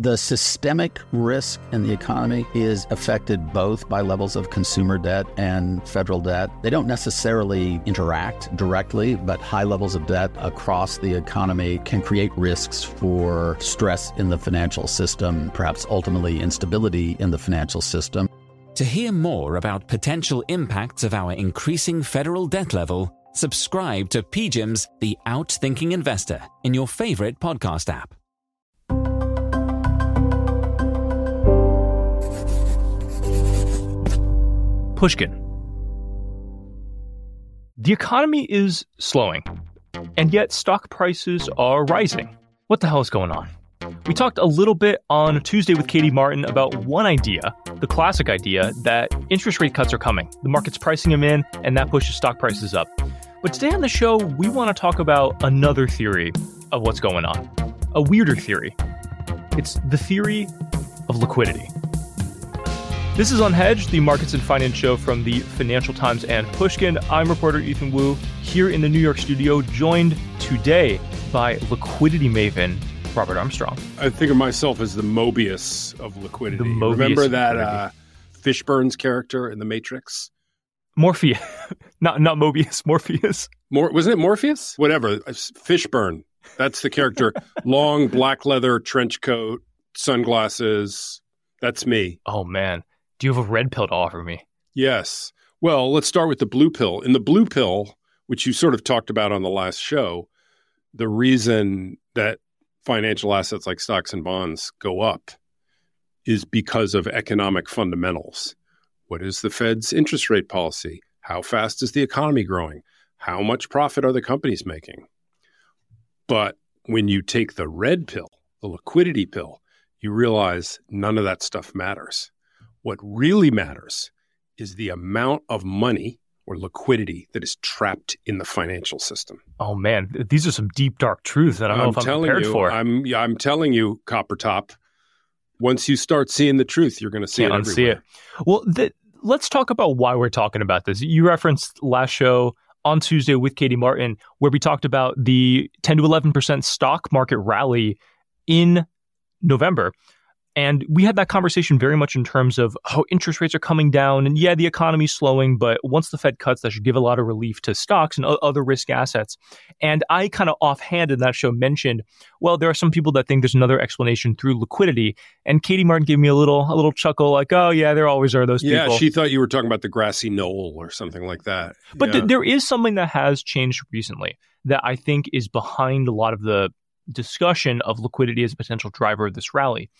The systemic risk in the economy is affected both by levels of consumer debt and federal debt. They don't necessarily interact directly, but high levels of debt across the economy can create risks for stress in the financial system, perhaps ultimately instability in the financial system. To hear more about potential impacts of our increasing federal debt level, subscribe to PGIM's The Outthinking Investor in your favorite podcast app. Pushkin. The economy is slowing, and yet stock prices are rising. What the hell is going on? We talked a little bit on Tuesday with Katie Martin about one idea, the classic idea that interest rate cuts are coming. The market's pricing them in, and that pushes stock prices up. But today on the show, we want to talk about another theory of what's going on, a weirder theory. It's the theory of liquidity. This is Unhedged, the markets and finance show from the Financial Times and Pushkin. I'm reporter Ethan Wu here in the New York studio, joined today by liquidity maven Robert Armstrong. I think of myself as the Mobius of liquidity. Mobius Remember that uh, Fishburne's character in The Matrix? Morpheus, not not Mobius, Morpheus. Mor- wasn't it Morpheus? Whatever. Fishburne. That's the character. Long black leather trench coat, sunglasses. That's me. Oh man, do you have a red pill to offer me? Yes. Well, let's start with the blue pill. In the blue pill, which you sort of talked about on the last show, the reason that financial assets like stocks and bonds go up is because of economic fundamentals. What is the Fed's interest rate policy? How fast is the economy growing? How much profit are the companies making? But when you take the red pill, the liquidity pill, you realize none of that stuff matters. What really matters is the amount of money or liquidity that is trapped in the financial system. Oh man, these are some deep dark truths that I don't I'm if I'm telling prepared you, for. I'm yeah, I'm telling you, Copper Top. Once you start seeing the truth, you're going to see Can't it unsee it. Well, th- let's talk about why we're talking about this. You referenced last show on Tuesday with Katie Martin, where we talked about the 10 to 11% stock market rally in November. And we had that conversation very much in terms of how interest rates are coming down. And yeah, the economy's slowing, but once the Fed cuts, that should give a lot of relief to stocks and o- other risk assets. And I kind of offhand in that show mentioned, well, there are some people that think there's another explanation through liquidity. And Katie Martin gave me a little a little chuckle, like, oh yeah, there always are those people. Yeah, people. she thought you were talking about the grassy knoll or something like that. But yeah. th- there is something that has changed recently that I think is behind a lot of the discussion of liquidity as a potential driver of this rally.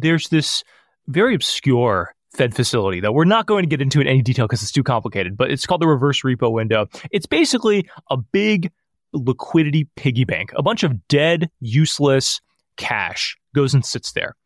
There's this very obscure Fed facility that we're not going to get into in any detail because it's too complicated, but it's called the reverse repo window. It's basically a big liquidity piggy bank. A bunch of dead, useless cash goes and sits there,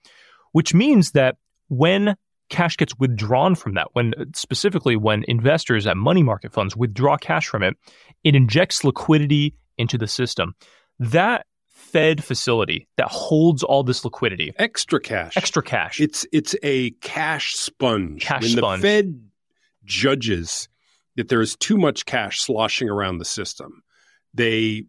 which means that when cash gets withdrawn from that, when specifically when investors at money market funds withdraw cash from it, it injects liquidity into the system. That Fed facility that holds all this liquidity, extra cash. extra cash, It's it's a cash sponge. Cash when sponge. the Fed judges that there is too much cash sloshing around the system, they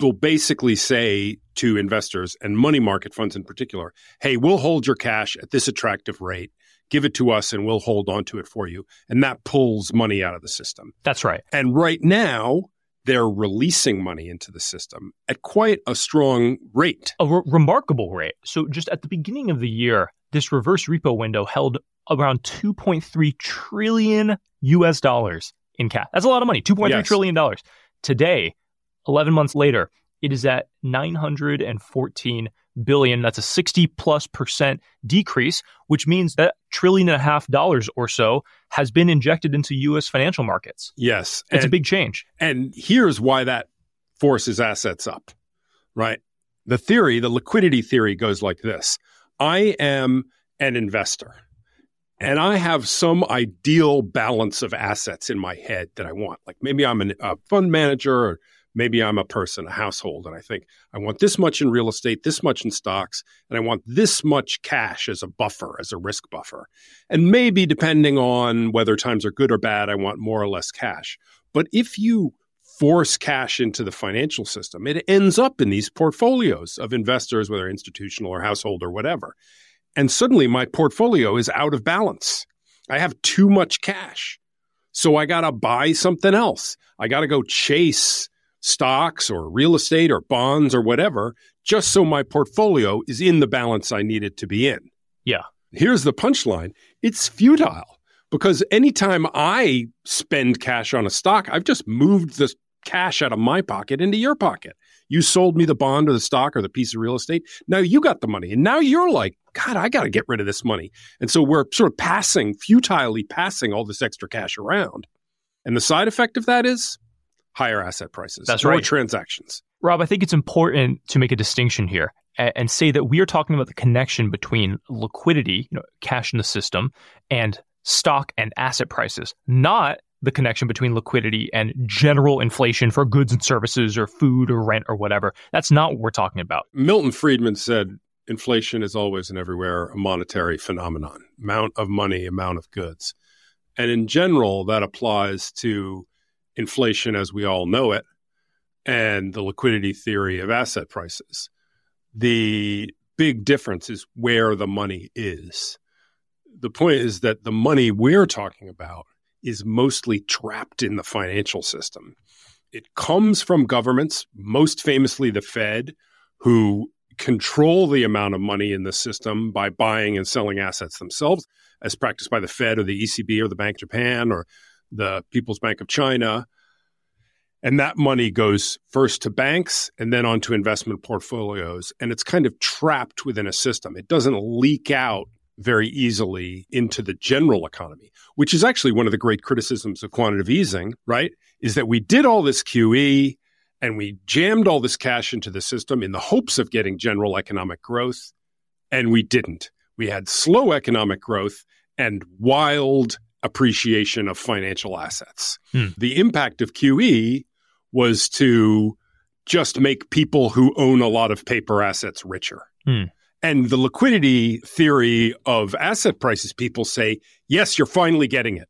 will basically say to investors and money market funds in particular, "Hey, we'll hold your cash at this attractive rate. Give it to us and we'll hold on to it for you." And that pulls money out of the system. that's right. And right now, they're releasing money into the system at quite a strong rate. a re- remarkable rate. So just at the beginning of the year, this reverse repo window held around 2.3 trillion US dollars in cash. That's a lot of money, two point three Yes. trillion dollars. Today, 11 months later, it is at 914 billion. That's a 60 plus percent decrease, which means that trillion and a half dollars or so has been injected into US financial markets. Yes. It's a big change. And here's why that forces assets up, right? The theory, the liquidity theory goes like this I am an investor and I have some ideal balance of assets in my head that I want. Like maybe I'm an, a fund manager or maybe I'm a person, a household, and I think I want this much in real estate, this much in stocks, and I want this much cash as a buffer, as a risk buffer. And maybe depending on whether times are good or bad, I want more or less cash. But if you force cash into the financial system, it ends up in these portfolios of investors, whether institutional or household or whatever. And suddenly my portfolio is out of balance. I have too much cash. So I got to buy something else. I got to go chase stocks or real estate or bonds or whatever just so my portfolio is in the balance I need it to be in. Yeah. Here's the punchline it's futile because anytime I spend cash on a stock, I've just moved the cash out of my pocket into your pocket. You sold me the bond or the stock or the piece of real estate. Now you got the money. And now you're like, God, I got to get rid of this money. And so we're sort of passing, futilely passing all this extra cash around. And the side effect of that is higher asset prices. That's more right. transactions. Rob, I think it's important to make a distinction here and, and say that we are talking about the connection between liquidity, you know, cash in the system, and stock and asset prices, not the connection between liquidity and general inflation for goods and services or food or rent or whatever. That's not what we're talking about. Milton Friedman said inflation is always and everywhere a monetary phenomenon, amount of money, amount of goods. And in general, that applies to inflation as we all know it and the liquidity theory of asset prices. The big difference is where the money is. The point is that the money we're talking about is mostly trapped in the financial system. It comes from governments, most famously the Fed, who control the amount of money in the system by buying and selling assets themselves, as practiced by the Fed or the ECB or the Bank of Japan or the People's Bank of China. And that money goes first to banks and then onto investment portfolios. And it's kind of trapped within a system. It doesn't leak out very easily into the general economy, which is actually one of the great criticisms of quantitative easing, right? Is that we did all this QE and we jammed all this cash into the system in the hopes of getting general economic growth, and we didn't. We had slow economic growth and wild appreciation of financial assets. Hmm. The impact of QE was to just make people who own a lot of paper assets richer. Hmm. And the liquidity theory of asset prices, people say, yes, you're finally getting it,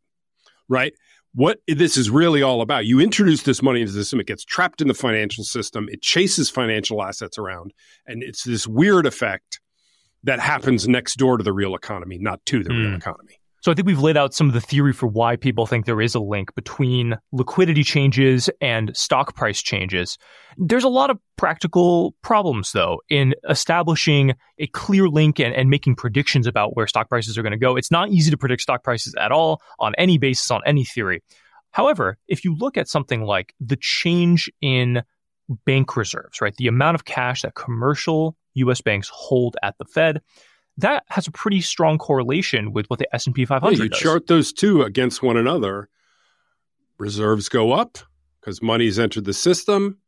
right? What this is really all about. You introduce this money into the system, it gets trapped in the financial system, it chases financial assets around, and it's this weird effect that happens next door to the real economy, not to the real Hmm. economy. So I think we've laid out some of the theory for why people think there is a link between liquidity changes and stock price changes. There's a lot of practical problems, though, in establishing a clear link and, and making predictions about where stock prices are going to go. It's not easy to predict stock prices at all on any basis, on any theory. However, if you look at something like the change in bank reserves, right, the amount of cash that commercial U.S. banks hold at the Fed, that has a pretty strong correlation with what the S&P 500 Yeah, you does. chart those two against one another. Reserves go up because money's entered the system.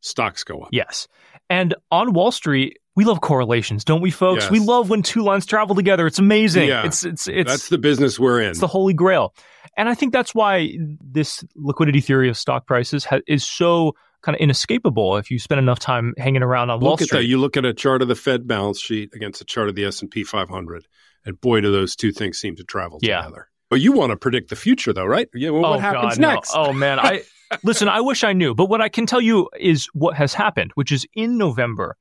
Stocks go up. Yes. And on Wall Street, we love correlations, don't we, folks? Yes. We love when two lines travel together. It's amazing. Yeah. It's it's it's That's the business we're in. it's the holy grail. And I think that's why this liquidity theory of stock prices ha- is so kind of inescapable if you spend enough time hanging around on Wall look at Street. that. You look at a chart of the Fed balance sheet against a chart of the S and P 500, and boy, do those two things seem to travel Yeah. together. But you want to predict the future, though, right? Yeah. Well, oh what happens God, no. next? Oh man, I listen. I wish I knew, but what I can tell you is what has happened, which is in November,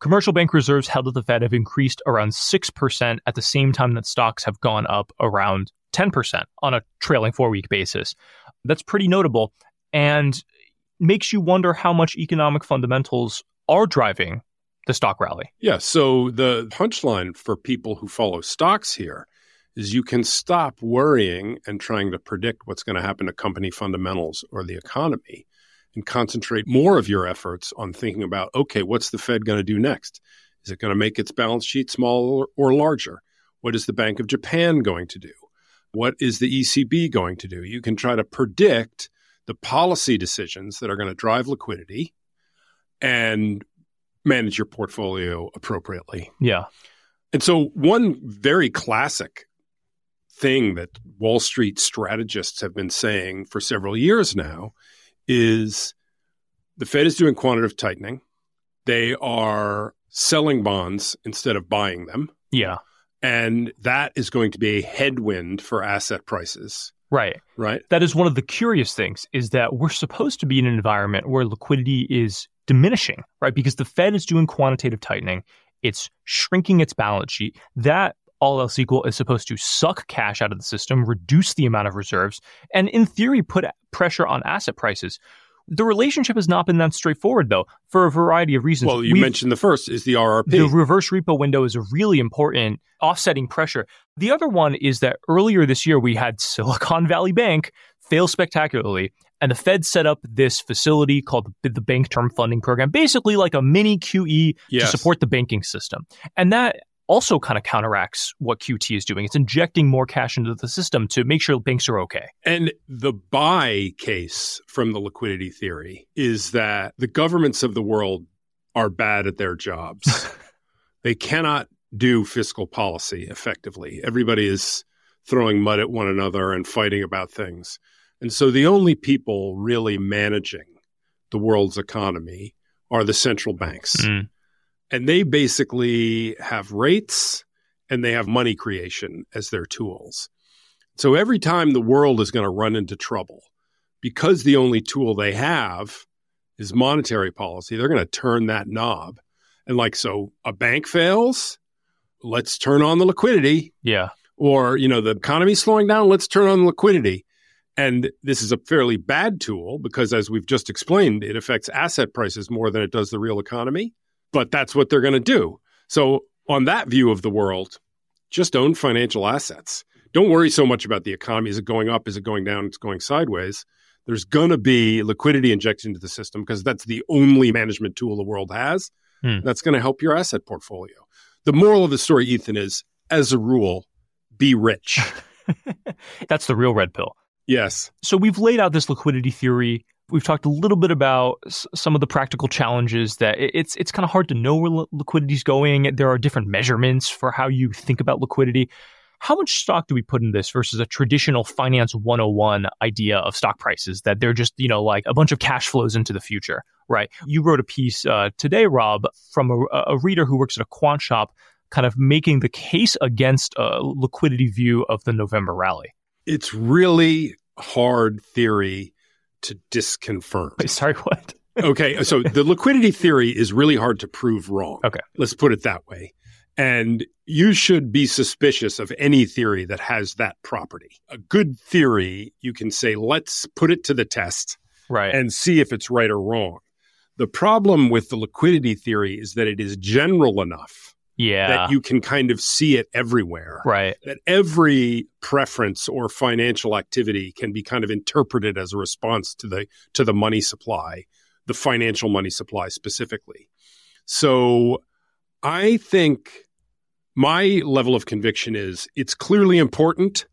commercial bank reserves held at the Fed have increased around six percent at the same time that stocks have gone up around ten percent on a trailing four week basis. That's pretty notable, and makes you wonder how much economic fundamentals are driving the stock rally. Yeah. So the punchline for people who follow stocks here is you can stop worrying and trying to predict what's going to happen to company fundamentals or the economy and concentrate more of your efforts on thinking about okay, what's the Fed going to do next? Is it going to make its balance sheet smaller or larger? What is the Bank of Japan going to do? What is the ECB going to do? You can try to predict the policy decisions that are going to drive liquidity and manage your portfolio appropriately. Yeah, And so, one very classic thing that Wall Street strategists have been saying for several years now is the Fed is doing quantitative tightening. They are selling bonds instead of buying them. yeah, And that is going to be a headwind for asset prices Right. Right. That is one of the curious things is that we're supposed to be in an environment where liquidity is diminishing, right? Because the Fed is doing quantitative tightening, it's shrinking its balance sheet. That all else equal is supposed to suck cash out of the system, reduce the amount of reserves, and in theory put pressure on asset prices. The relationship has not been that straightforward, though, for a variety of reasons. Well, you We've- mentioned the first is the RRP. the reverse repo window is a really important offsetting pressure. The other one is that earlier this year we had Silicon Valley Bank fail spectacularly, and the Fed set up this facility called the, Bank Term Funding Program, basically like a mini QE Yes. to support the banking system. And that also kind of counteracts what QT is doing. It's injecting more cash into the system to make sure banks are okay. And the buy case from the liquidity theory is that the governments of the world are bad at their jobs. they cannot do fiscal policy effectively. Everybody is throwing mud at one another and fighting about things. And so the only people really managing the world's economy are the central banks. Mm. And they basically have rates and they have money creation as their tools. So every time the world is going to run into trouble, because the only tool they have is monetary policy, they're going to turn that knob. And like, so a bank fails, let's turn on the liquidity. Yeah. Or, you know, the economy's slowing down, let's turn on the liquidity. And this is a fairly bad tool because, as we've just explained, it affects asset prices more than it does the real economy. But that's what they're going to do. So, on that view of the world, just own financial assets. Don't worry so much about the economy. Is it going up? Is it going down? It's going sideways. There's going to be liquidity injection into the system because that's the only management tool the world has. Hmm. That's going to help your asset portfolio. The moral of the story, Ethan, is as a rule, be rich. That's the real red pill. yes. So we've laid out this liquidity theory. We've talked a little bit about some of the practical challenges that it- it's it's kind of hard to know where li- liquidity is going. There are different measurements for how you think about liquidity. How much stock do we put in this versus a traditional finance 101 idea of stock prices that they're just, you know, like a bunch of cash flows into the future, right? You wrote a piece uh, today, Rob, from a, a reader who works at a quant shop, kind of making the case against a liquidity view of the November rally. It's really hard theory to disconfirm. Wait, sorry, what? okay, so the liquidity theory is really hard to prove wrong. Okay. Let's put it that way. And you should be suspicious of any theory that has that property. A good theory, you can say, let's put it to the test Right. and see if it's right or wrong. The problem with the liquidity theory is that it is general enough yeah. that you can kind of see it everywhere. right. That every preference or financial activity can be kind of interpreted as a response to the to the money supply, the financial money supply specifically. So I think my level of conviction is it's clearly important,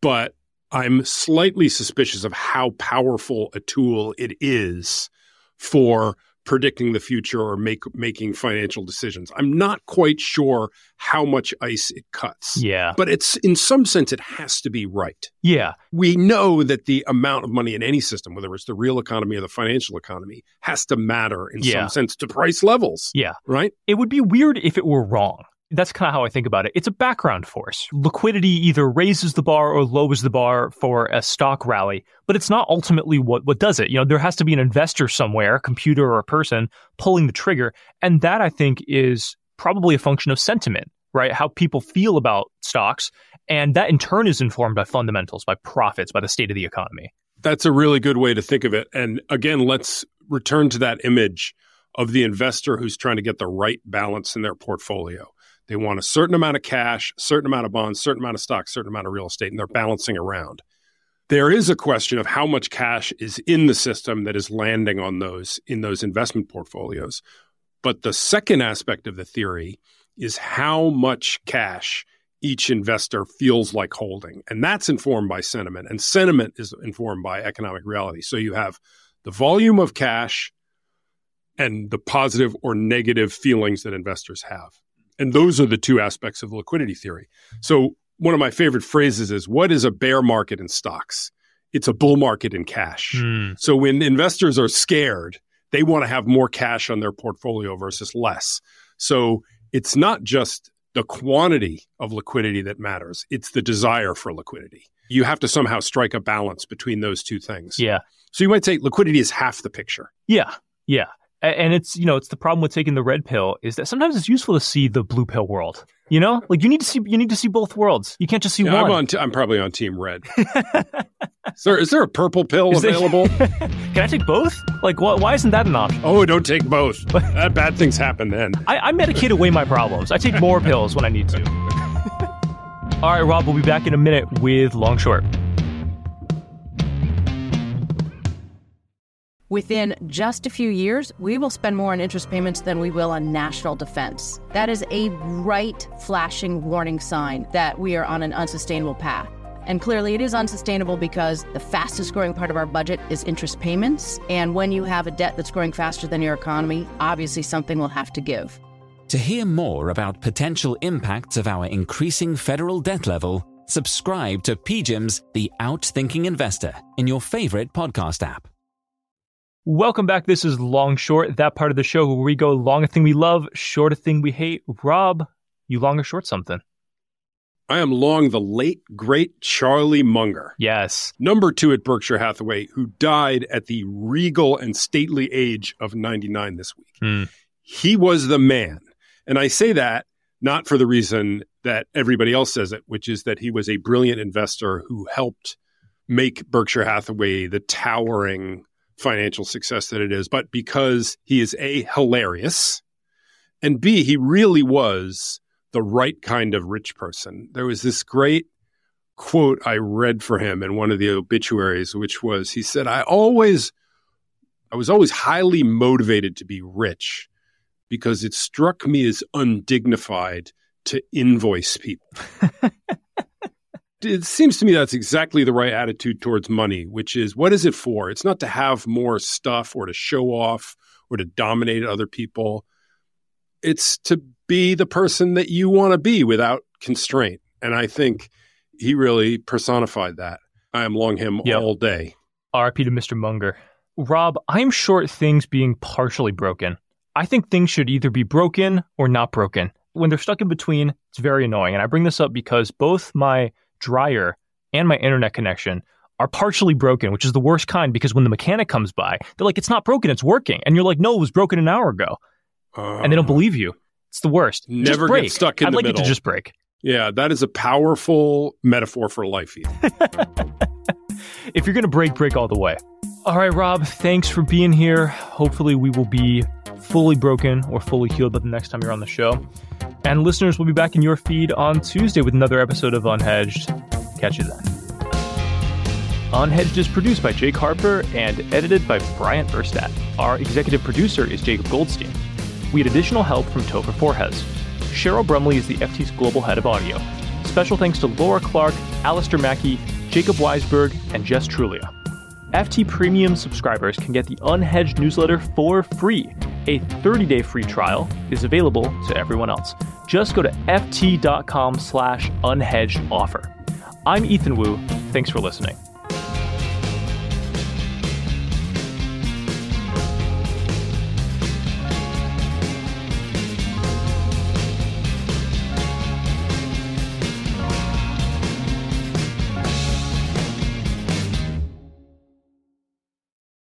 but I'm slightly suspicious of how powerful a tool it is for predicting the future or make, making financial decisions. I'm not quite sure how much ice it cuts. Yeah. But it's in some sense it has to be right. Yeah. We know that the amount of money in any system, whether it's the real economy or the financial economy, has to matter in Yeah. some sense to price levels, Yeah. right? It would be weird if it were wrong. That's kind of how I think about it. It's a background force. Liquidity either raises the bar or lowers the bar for a stock rally, but it's not ultimately what, what does it. You know, there has to be an investor somewhere, a computer or a person, pulling the trigger. And that I think is probably a function of sentiment, right? How people feel about stocks. And that in turn is informed by fundamentals, by profits, by the state of the economy. That's a really good way to think of it. And again, let's return to that image of the investor who's trying to get the right balance in their portfolio. They want a certain amount of cash, certain amount of bonds, certain amount of stocks, certain amount of real estate, and they're balancing around. There is a question of how much cash is in the system that is landing on those in those investment portfolios. But the second aspect of the theory is how much cash each investor feels like holding. And that's informed by sentiment. And sentiment is informed by economic reality. So you have the volume of cash and the positive or negative feelings that investors have. And those are the two aspects of liquidity theory. So one of my favorite phrases is what is a bear market in stocks? It's a bull market in cash. Hmm. So when investors are scared, they want to have more cash on their portfolio versus less. So it's not just the quantity of liquidity that matters, it's the desire for liquidity. You have to somehow strike a balance between those two things. Yeah. So you might say liquidity is half the picture. Yeah. Yeah. And it's, you know, it's the problem with taking the red pill is that sometimes it's useful to see the blue pill world. You know, like you need to see you need to see both worlds. You can't just see Yeah, one. I'm on. T- I'm probably on team red. is there is there a purple pill Is available? Can I take both? Like, wh- why isn't that an option? oh, don't take both. That bad things happen then. I, I medicate away my problems. I take more pills when I need to. All right, Rob, we'll be back in a minute with Long Short. Within just a few years, we will spend more on interest payments than we will on national defense. That is a bright, flashing warning sign that we are on an unsustainable path. And clearly, it is unsustainable because the fastest growing part of our budget is interest payments. And when you have a debt that's growing faster than your economy, obviously something will have to give. To hear more about potential impacts of our increasing federal debt level, subscribe to PGIM's The Outthinking Investor in your favorite podcast app. Welcome back. This is Long Short, that part of the show where we go long a thing we love, short a thing we hate. Rob, you long or short something? I am long the late great Charlie Munger, Yes. number two at Berkshire Hathaway, who died at the regal and stately age of 99 this week. Hmm. He was the man, and I say that not for the reason that everybody else says it, which is that he was a brilliant investor who helped make Berkshire Hathaway the towering financial success that it is, but because he is A, hilarious, and B, he really was the right kind of rich person. There was this great quote I read for him in one of the obituaries, which was he said, I always, I was always highly motivated to be rich because it struck me as undignified to invoice people it seems to me that's exactly the right attitude towards money, which is what is it for? It's not to have more stuff or to show off or to dominate other people. It's to be the person that you want to be without constraint. And I think he really personified that. I am long him Yep. all day. RP to Mr. Munger. Rob, I'm short things being partially broken. I think things should either be broken or not broken. When they're stuck in between, it's very annoying. And I bring this up because both my dryer and my internet connection are partially broken, which is the worst kind because when the mechanic comes by, they're like, it's not broken, it's working. And you're like, no, it was broken an hour ago. And they don't oh. believe you. It's the worst. Never get stuck in I'd the like it to just break. Yeah, that is a powerful metaphor for life. If you're going to break, break all the way. All right, Rob, thanks for being here. Hopefully, we will be fully broken or fully healed by the next time you're on the show. And listeners will be back in your feed on Tuesday with another episode of Unhedged. Catch you then. Unhedged is produced by Jake Harper and edited by Bryant Urstadt. Our executive producer is Jacob Goldstein. We had additional help from Topher Forhecz. Cheryl Brumley is the FT's global head of audio. Special thanks to Laura Clark, Alastair Mackie, Jacob Weisberg, and Jess Trulia. FT Premium subscribers can get the Unhedged newsletter for free. A 30-day free trial is available to everyone else. Just go to ft.com slash unhedged offer. I'm Ethan Wu. Thanks for listening.